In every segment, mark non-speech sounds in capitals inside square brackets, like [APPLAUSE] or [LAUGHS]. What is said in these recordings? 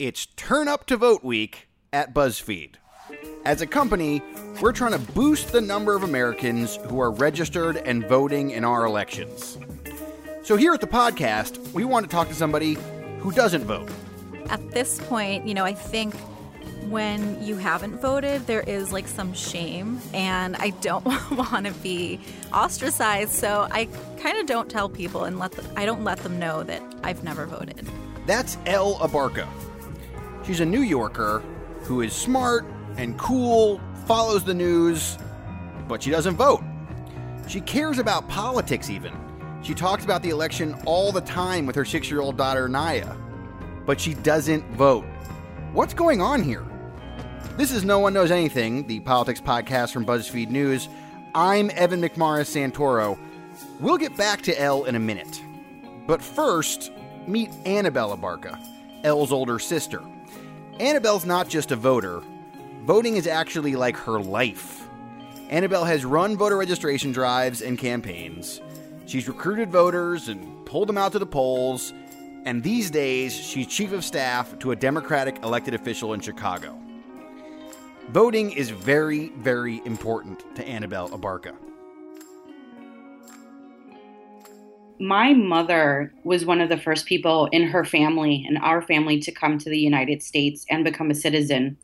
It's Turn Up to Vote Week at BuzzFeed. As a company, we're trying to boost the number of Americans who are registered and voting in our elections. So, here at the podcast, we want to talk to somebody who doesn't vote. At this point, you know, I think when you haven't voted, there is like some shame, and I don't [LAUGHS] want to be ostracized. So I kind of don't tell people and let them, I don't let them know that I've never voted. That's Elle Abarca. She's a New Yorker who is smart and cool, follows the news, but she doesn't vote. She cares about politics, even. She talks about the election all the time with her six year old daughter, Naya, but she doesn't vote. What's going on here? This is No One Knows Anything, the politics podcast from BuzzFeed News. I'm Evan McMorris Santoro. We'll get back to Elle in a minute. But first, meet Annabella Abarca, Elle's older sister. Annabelle's not just a voter, voting is actually like her life. Annabelle has run voter registration drives and campaigns. She's recruited voters and pulled them out to the polls, and these days she's chief of staff to a Democratic elected official in Chicago. Voting is very, very important to Annabelle Abarca. My mother was one of the first people in her family and our family to come to the United States and become a citizen.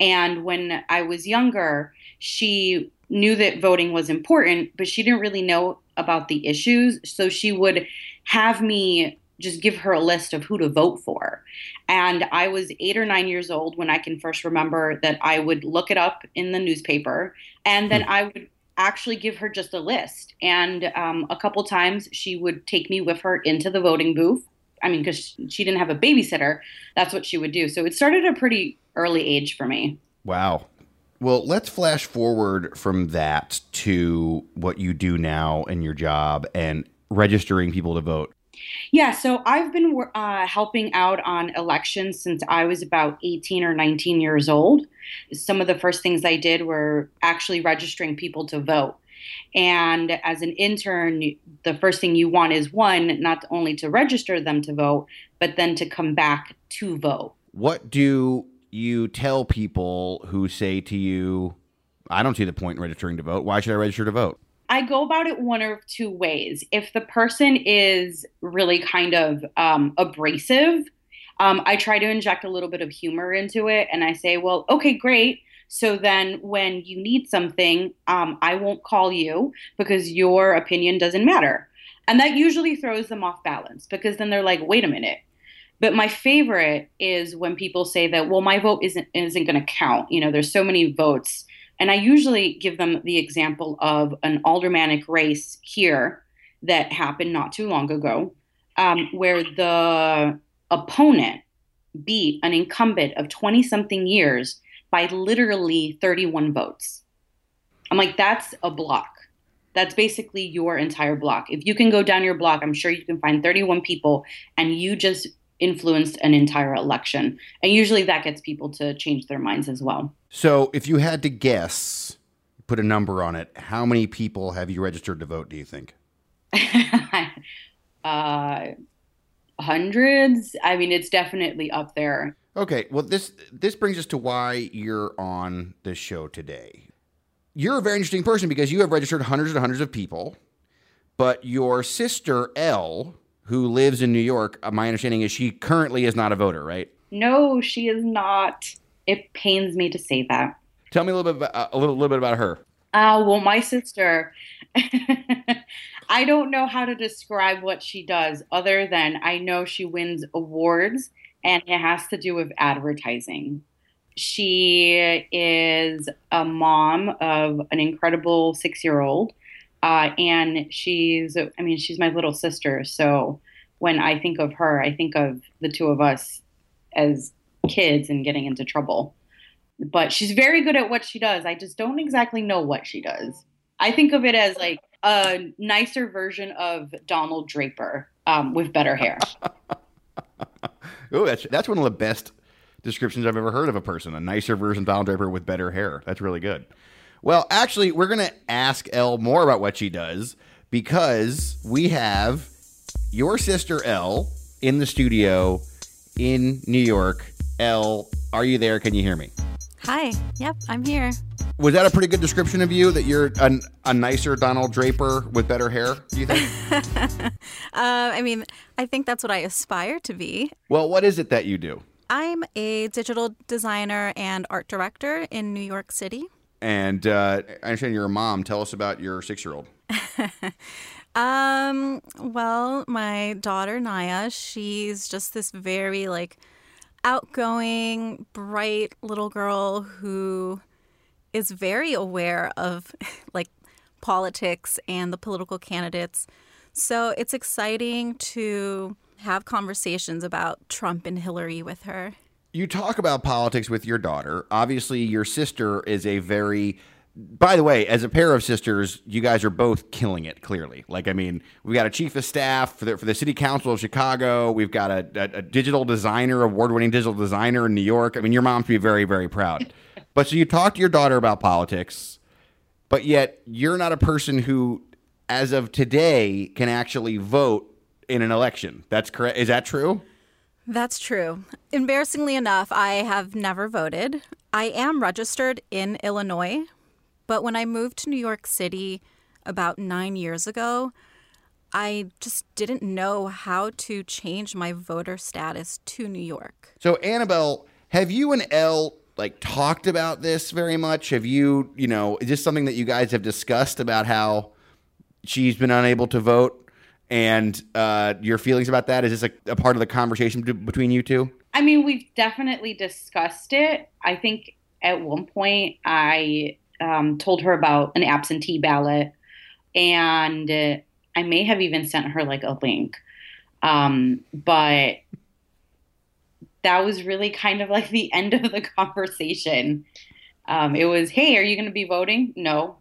And when I was younger, she knew that voting was important, but she didn't really know about the issues. So she would have me just give her a list of who to vote for. And I was eight or nine years old when I can first remember that I would look it up in the newspaper and then hmm. I would actually give her just a list. And um, a couple times she would take me with her into the voting booth. I mean, because she didn't have a babysitter, that's what she would do. So it started at a pretty early age for me. Wow. Well, let's flash forward from that to what you do now in your job and registering people to vote. Yeah, so I've been uh, helping out on elections since I was about 18 or 19 years old. Some of the first things I did were actually registering people to vote. And as an intern, the first thing you want is one, not only to register them to vote, but then to come back to vote. What do you tell people who say to you, I don't see the point in registering to vote. Why should I register to vote? I go about it one of two ways. If the person is really kind of um, abrasive, um, I try to inject a little bit of humor into it and I say, well, okay, great. So then when you need something, um, I won't call you because your opinion doesn't matter. And that usually throws them off balance because then they're like, wait a minute. But my favorite is when people say that, well, my vote isn't isn't going to count. You know, there's so many votes and I usually give them the example of an aldermanic race here that happened not too long ago, um, where the opponent beat an incumbent of 20 something years by literally 31 votes. I'm like, that's a block. That's basically your entire block. If you can go down your block, I'm sure you can find 31 people and you just influenced an entire election. And usually that gets people to change their minds as well. So, if you had to guess, put a number on it, how many people have you registered to vote, do you think? [LAUGHS] uh, hundreds. I mean, it's definitely up there. Okay, well this this brings us to why you're on this show today. You're a very interesting person because you have registered hundreds and hundreds of people, but your sister Elle who lives in New York, uh, my understanding is she currently is not a voter, right? No, she is not. It pains me to say that. Tell me a little bit about, uh, a little, little bit about her. Uh, well, my sister, [LAUGHS] I don't know how to describe what she does other than I know she wins awards and it has to do with advertising. She is a mom of an incredible six year old uh, and she's, I mean, she's my little sister. So when I think of her, I think of the two of us as kids and getting into trouble. But she's very good at what she does. I just don't exactly know what she does. I think of it as like a nicer version of Donald Draper um, with better hair. [LAUGHS] oh, that's that's one of the best descriptions I've ever heard of a person. A nicer version of Donald Draper with better hair. That's really good. Well, actually, we're going to ask Elle more about what she does because we have your sister Elle in the studio in New York Elle, are you there? Can you hear me? Hi. Yep, I'm here. Was that a pretty good description of you? That you're a, a nicer Donald Draper with better hair? Do you think? [LAUGHS] uh, I mean, I think that's what I aspire to be. Well, what is it that you do? I'm a digital designer and art director in New York City. And uh, I understand you're a mom. Tell us about your six year old. [LAUGHS] um, well, my daughter Naya, she's just this very like outgoing, bright little girl who is very aware of [LAUGHS] like politics and the political candidates. So it's exciting to have conversations about Trump and Hillary with her. You talk about politics with your daughter. Obviously, your sister is a very by the way, as a pair of sisters, you guys are both killing it. Clearly, like I mean, we've got a chief of staff for the for the city council of Chicago. We've got a, a, a digital designer, award winning digital designer in New York. I mean, your mom to be very very proud. [LAUGHS] but so you talk to your daughter about politics, but yet you're not a person who, as of today, can actually vote in an election. That's correct. Is that true? That's true. Embarrassingly enough, I have never voted. I am registered in Illinois, but when I moved to New York City about nine years ago, I just didn't know how to change my voter status to New York. So, Annabelle, have you and Elle like talked about this very much? Have you, you know, is this something that you guys have discussed about how she's been unable to vote? And uh, your feelings about that? Is this a, a part of the conversation between you two? I mean, we've definitely discussed it. I think at one point I um, told her about an absentee ballot, and I may have even sent her like a link. Um, but that was really kind of like the [LAUGHS] end of the conversation. Um, it was, hey, are you going to be voting? No.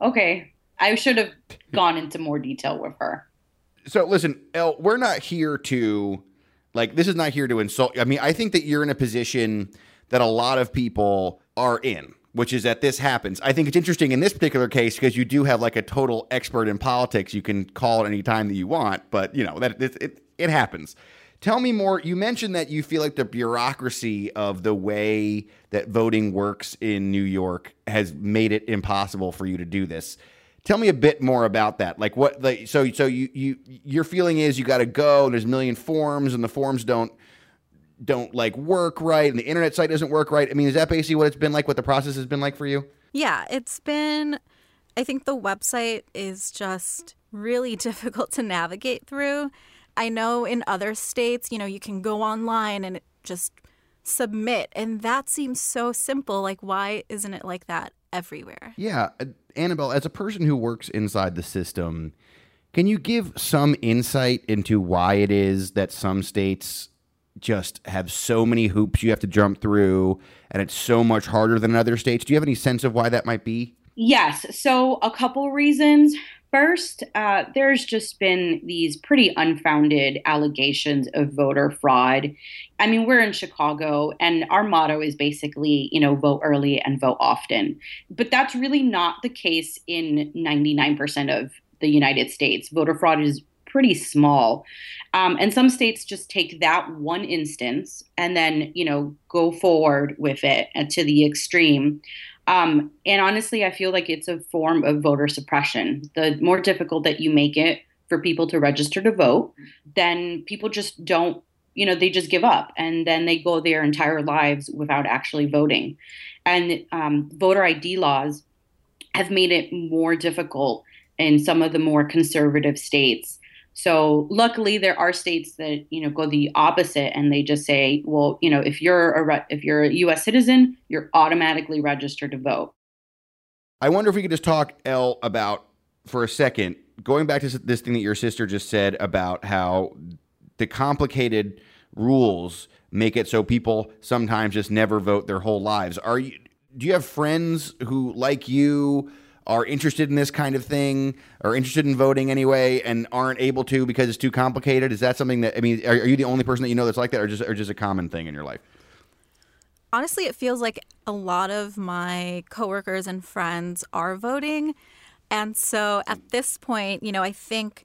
Okay. I should have gone into more detail with her. So listen, we're not here to like this is not here to insult. I mean, I think that you're in a position that a lot of people are in which is that this happens. I think it's interesting in this particular case because you do have like a total expert in politics. You can call at any time that you want, but you know that it, it, it happens. Tell me more. You mentioned that you feel like the bureaucracy of the way that voting works in New York has made it impossible for you to do this. Tell me a bit more about that. Like what so so you you your feeling is you got to go and there's a million forms and the forms don't don't like work right and the internet site doesn't work right. I mean, is that basically what it's been like? What the process has been like for you? Yeah, it's been. I think the website is just really [LAUGHS] difficult to navigate through. I know in other states, you know, you can go online and just submit, and that seems so simple. Like, why isn't it like that everywhere? Yeah. Uh, Annabelle, as a person who works inside the system, can you give some insight into why it is that some states just have so many hoops you have to jump through and it's so much harder than other states. Do you have any sense of why that might be? Yes. So, a couple reasons. First, uh, there's just been these pretty unfounded allegations of voter fraud. I mean, we're in Chicago, and our motto is basically, you know, vote early and vote often. But that's really not the case in 99% of the United States. Voter fraud is pretty small. Um, and some states just take that one instance and then, you know, go forward with it to the extreme. Um, and honestly, I feel like it's a form of voter suppression. The more difficult that you make it for people to register to vote, then people just don't, you know, they just give up and then they go their entire lives without actually voting. And um, voter ID laws have made it more difficult in some of the more conservative states so luckily, there are states that you know go the opposite, and they just say, well, you know, if you're a re- if you're a U.S. citizen, you're automatically registered to vote. I wonder if we could just talk, Elle about for a second, going back to this thing that your sister just said about how the complicated rules make it so people sometimes just never vote their whole lives. Are you? Do you have friends who, like you, are interested in this kind of thing or interested in voting anyway and aren't able to because it's too complicated? Is that something that I mean? Are, are you the only person that you know that's like that, or just or just a common thing in your life? Honestly, it feels like a lot of my coworkers and friends are voting, and so at this point, you know, I think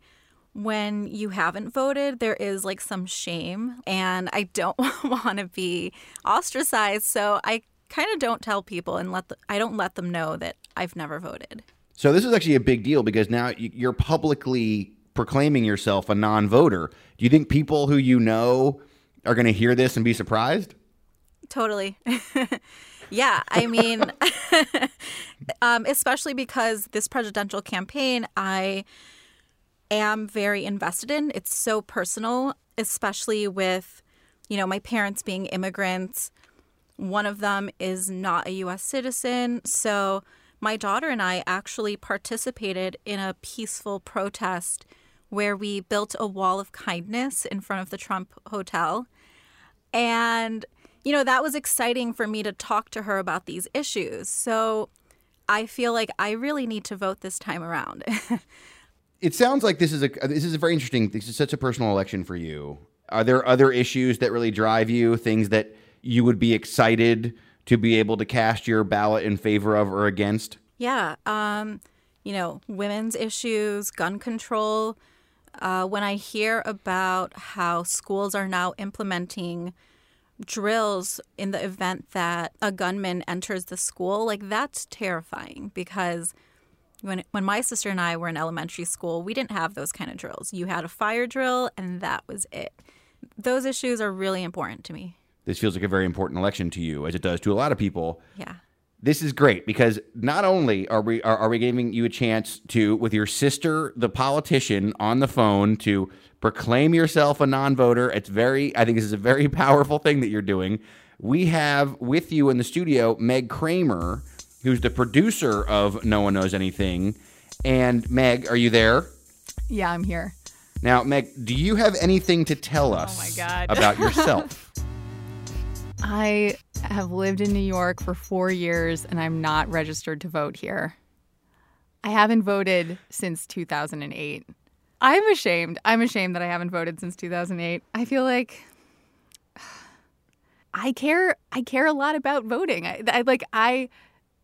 when you haven't voted, there is like some shame, and I don't [LAUGHS] want to be ostracized. So I kind of don't tell people and let the, I don't let them know that I've never voted. So this is actually a big deal because now you're publicly proclaiming yourself a non-voter. Do you think people who you know are going to hear this and be surprised? Totally. [LAUGHS] yeah, I mean, [LAUGHS] um, especially because this presidential campaign, I am very invested in. It's so personal, especially with, you know, my parents being immigrants. One of them is not a U.S. citizen. So my daughter and I actually participated in a peaceful protest where we built a wall of kindness in front of the Trump Hotel. And, you know, that was exciting for me to talk to her about these issues. So I feel like I really need to vote this time around. [LAUGHS] it sounds like this is a this is a very interesting. This is such a personal election for you. Are there other issues that really drive you? Things that you would be excited to be able to cast your ballot in favor of or against? Yeah, um, you know, women's issues, gun control. Uh, when I hear about how schools are now implementing drills in the event that a gunman enters the school, like that's terrifying because when when my sister and I were in elementary school, we didn't have those kind of drills. You had a fire drill and that was it. Those issues are really important to me. This feels like a very important election to you as it does to a lot of people. Yeah. This is great because not only are we are, are we giving you a chance to with your sister the politician on the phone to proclaim yourself a non-voter. It's very I think this is a very [LAUGHS] powerful thing that you're doing. We have with you in the studio Meg Cramer who's the producer of No One Knows Anything. And Meg, are you there? Yeah, I'm here. Now, Meg, do you have anything to tell us oh my God. about [LAUGHS] yourself? I have lived in New York for four years and I'm not registered to vote here. I haven't voted since 2008. I'm ashamed. I'm ashamed that I haven't voted since 2008. I feel like [SIGHS] I care. I care a lot about voting. I, I like. I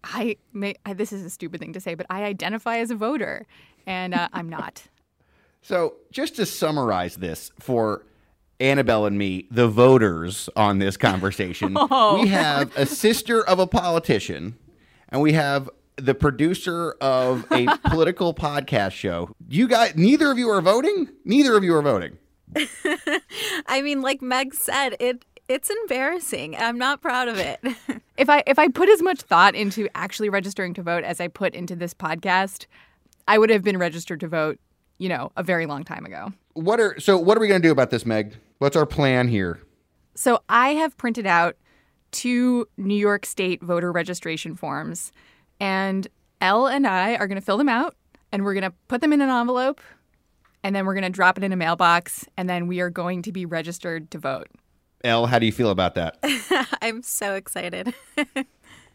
I may I, this is a stupid thing to say, but I identify as a voter, and uh, I'm not. [LAUGHS] So, just to summarize this for Annabelle and me, the voters on this conversation, [LAUGHS] oh. we have a sister of a politician, and we have the producer of a [LAUGHS] political podcast show. You guys, neither of you are voting. Neither of you are voting. [LAUGHS] I mean, like Meg said, it it's embarrassing. I'm not proud of it. if I if I put as much thought into actually registering to vote as I put into this podcast, I would have been registered to vote, you know, a very long time ago. What are so what are we going to do about this, Meg? What's our plan here? So I have printed out two New York State voter registration forms and Elle and I are going to fill them out and we're going to put them in an envelope and then we're going to drop it in a mailbox and then we are going to be registered to vote. Elle, how do you feel about that? [LAUGHS] I'm so excited. [LAUGHS]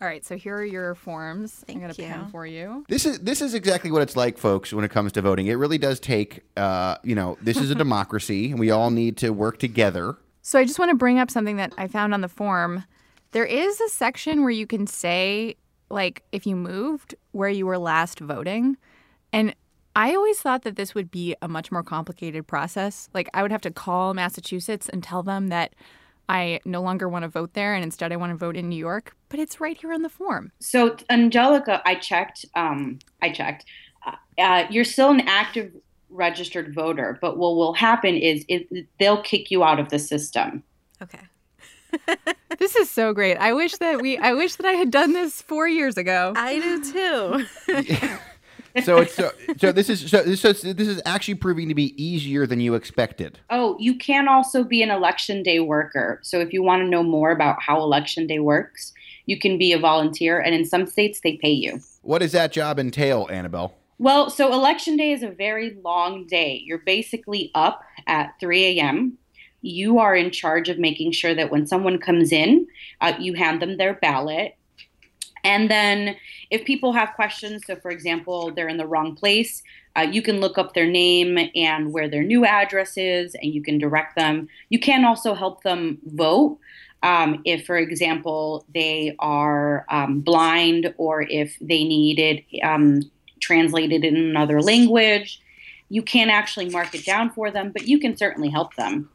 All right, so here are your forms. Thank I'm going to pen for you. This is this is exactly what it's like, folks. When it comes to voting, it really does take. Uh, you know, this is a [LAUGHS] democracy, and we all need to work together. So I just want to bring up something that I found on the form. There is a section where you can say, like, if you moved where you were last voting, and I always thought that this would be a much more complicated process. Like, I would have to call Massachusetts and tell them that I no longer want to vote there and instead I want to vote in New York, but it's right here on the form. So, Angelica, I checked. Um, I checked. Uh, uh, you're still an active registered voter, but what will happen is it, they'll kick you out of the system. Okay. [LAUGHS] [LAUGHS] this is so great. I wish that we I wish that I had done this 4 years ago. I do too. [LAUGHS] so it's so, so this is so, so this is actually proving to be easier than you expected. Oh, you can also be an election day worker. So if you want to know more about how election day works, you can be a volunteer, and in some states they pay you. What does that job entail, Annabelle? Well, so election day is a very long day. You're basically up at 3 a.m. You are in charge of making sure that when someone comes in, uh, you hand them their ballot and then if people have questions, so for example, they're in the wrong place, uh, you can look up their name and where their new address is, and you can direct them. You can also help them vote. Um, if, for example, they are um, blind or if they need it um, translated in another language. you can't actually mark it down for them, but you can certainly help them.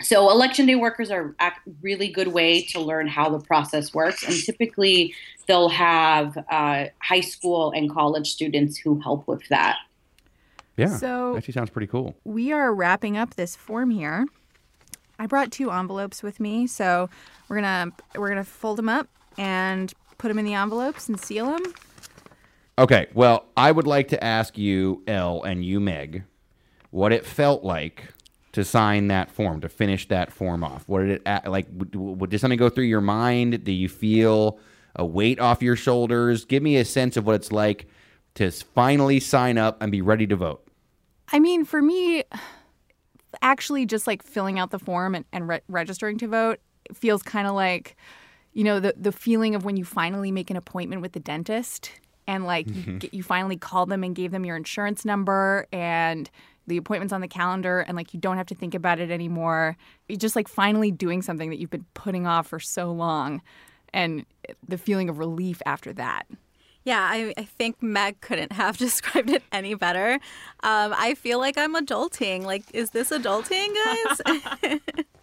So, election day workers are a really good way to learn how the process works. And typically, they'll have uh, high school and college students who help with that. Yeah. So- actually sounds pretty cool. we are wrapping up this form here. I brought two envelopes with me, so we're gonna we're gonna fold them up and put them in the envelopes and seal them. Okay, well, I would like to ask you, Elle and you, Meg, what it felt like to sign that form, to finish that form off. What did it like? Did something go through your mind? Do you feel a weight off your shoulders? Give me a sense of what it's like to finally sign up and be ready to vote. I mean, for me, actually, just like filling out the form and, and re- registering to vote feels kind of like, you know, the the feeling of when you finally make an appointment with the dentist and like you, mm-hmm. get, you finally called them and gave them your insurance number and the appointment's on the calendar and like you don't have to think about it anymore. You're just like finally doing something that you've been putting off for so long, and the feeling of relief after that. Yeah, I, I think Meg couldn't have [LAUGHS] described it any better. Um, I feel like I'm adulting. Like, is this adulting, guys? [LAUGHS] [LAUGHS]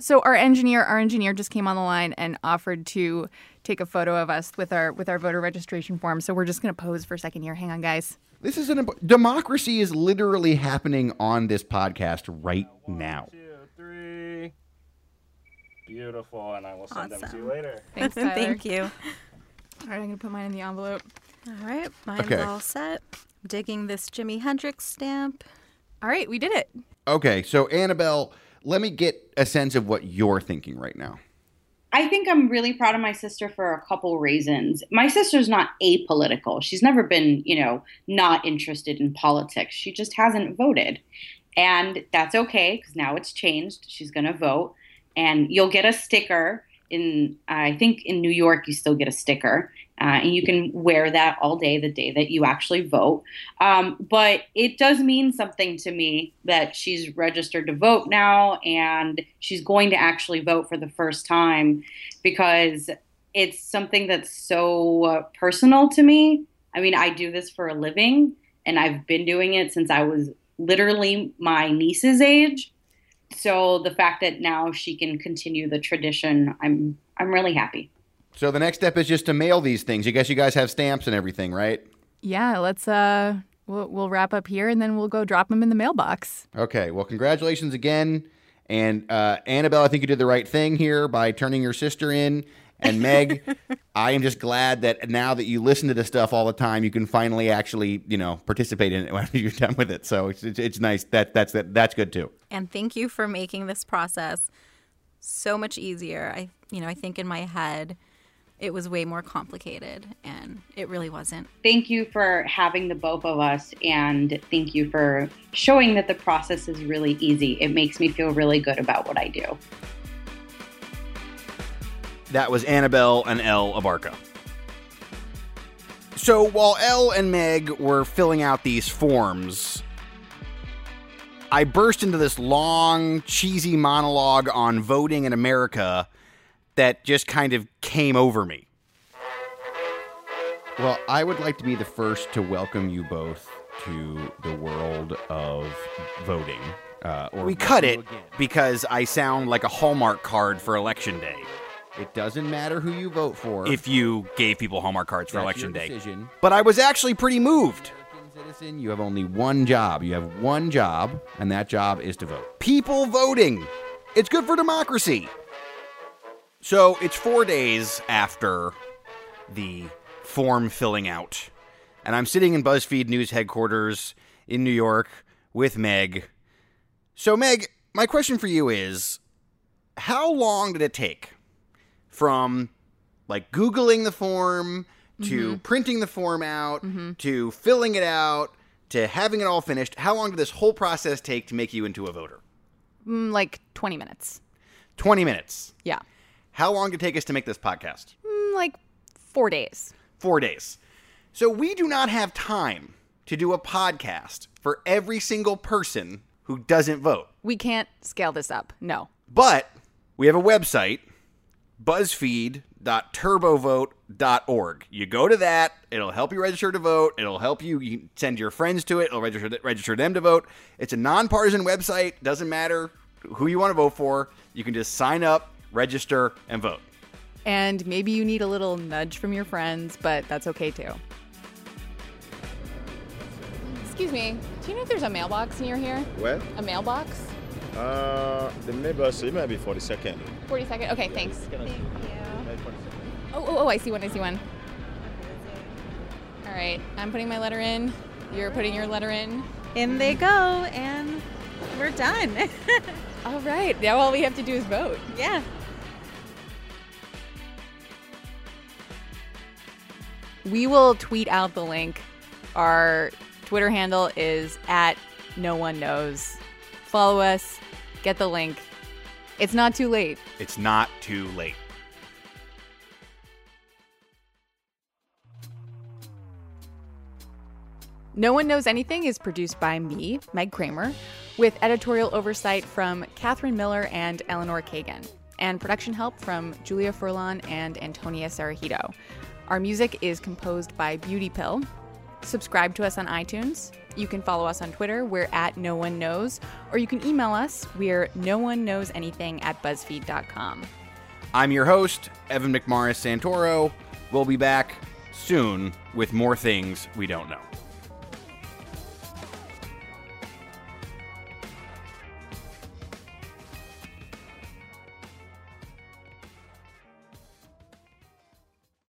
So our engineer, our engineer just came on the line and offered to take a photo of us with our with our voter registration form. So we're just gonna pose for a second here. Hang on, guys. This is an imp- democracy is literally happening on this podcast right now. Two, three. Beautiful, and I will send them to you later. [LAUGHS] Thanks, Tyler. Thank you. All right, I'm gonna put mine in the envelope. All right, mine's Okay. all set. Digging this Jimi Hendrix stamp. All right, we did it. Okay, so Annabelle, let me get a sense of what you're thinking right now. I think I'm really proud of my sister for a couple reasons. My sister's not apolitical. She's never been, you know, not interested in politics. She just hasn't voted. And that's okay because now it's changed. She's going to vote. And you'll get a sticker. In I think in New York, you still get a sticker. Uh, and you can wear that all day the day that you actually vote. Um, but it does mean something to me that she's registered to vote now and she's going to actually vote for the first time because it's something that's so uh, personal to me. I mean, I do this for a living and I've been doing it since I was literally my niece's age. So the fact that now she can continue the tradition, I'm I'm really happy. So the next step is just to mail these things. You guess you guys have stamps and everything, right? Yeah, let's uh, we'll we'll wrap up here and then we'll go drop them in the mailbox. Okay. Well, congratulations again. And uh, Annabelle, I think you did the right thing here by turning your sister in. And [LAUGHS] Meg, I am just glad that now that you listen to this stuff all the time, you can finally actually, you know, participate in it [LAUGHS] when you're done with it. So it's, it's, it's nice. That that's that, that's good too. And thank you for making this process so much easier. I, you know, I think in my head it was way more complicated, and it really wasn't. Thank you for having the both of us and thank you for showing that the process is really easy. It makes me feel really good about what I do. That was Annabelle and Elle Abarca. So while Elle and Meg were filling out these forms, I burst into this long, cheesy monologue on voting in America that just kind of came over me. Well, I would like to be the first to welcome you both to the world of voting. Uh, or We cut it again. because I sound like a Hallmark card for election day. It doesn't matter who you vote for. If you gave people Hallmark cards for That's election your day. decision. But I was actually pretty moved. American citizen, you have only one job. You have one job, and that job is to vote. People voting. It's good for democracy. So it's four days after the form filling out. And I'm sitting in BuzzFeed News headquarters in New York with Meg. So, Meg, my question for you is how long did it take from like Googling the form to printing the form out to filling it out to having it all finished? How long did this whole process take to make you into a voter? Mm, like 20 minutes. 20 minutes. Yeah. How long did it take us to make this podcast? Mm, like four days. Four days. So we do not have time to do a podcast for every single person who doesn't vote. We can't scale this up. No. But we have a website, buzzfeed.turbovote.org. You go to that, it'll help you register to vote, it'll help you, you send your friends to it, it'll register, register them to vote. It's a nonpartisan website, doesn't matter who you want to vote for. You can just sign up, register, and vote. And maybe you need a little nudge from your friends, but that's okay too. Excuse me, do you know if there's a mailbox near here? Where? A mailbox? Uh, the neighbor, so it might be 42nd. 42nd? Okay, thanks. Thank you. Oh, oh, oh, I see one, I see one. All right, I'm putting my letter in. You're putting your letter in. In they go, and we're done. [LAUGHS] All right, now all we have to do is vote. yeah. We will tweet out the link. Our Twitter handle is at no one knows. Follow us, get the link. It's not too late. It's not too late. No One Knows Anything is produced by me, Meg Cramer, with editorial oversight from Katherine Miller and Eleanor Kagan, and production help from Julia Furlan and Antonia Cereijido. Our music is composed by Beauty Pill. Subscribe to us on iTunes. You can follow us on Twitter. We're at No One Knows. Or you can email us. We're no one knows anything at BuzzFeed.com. I'm your host, Evan McMorris Santoro. We'll be back soon with more things we don't know.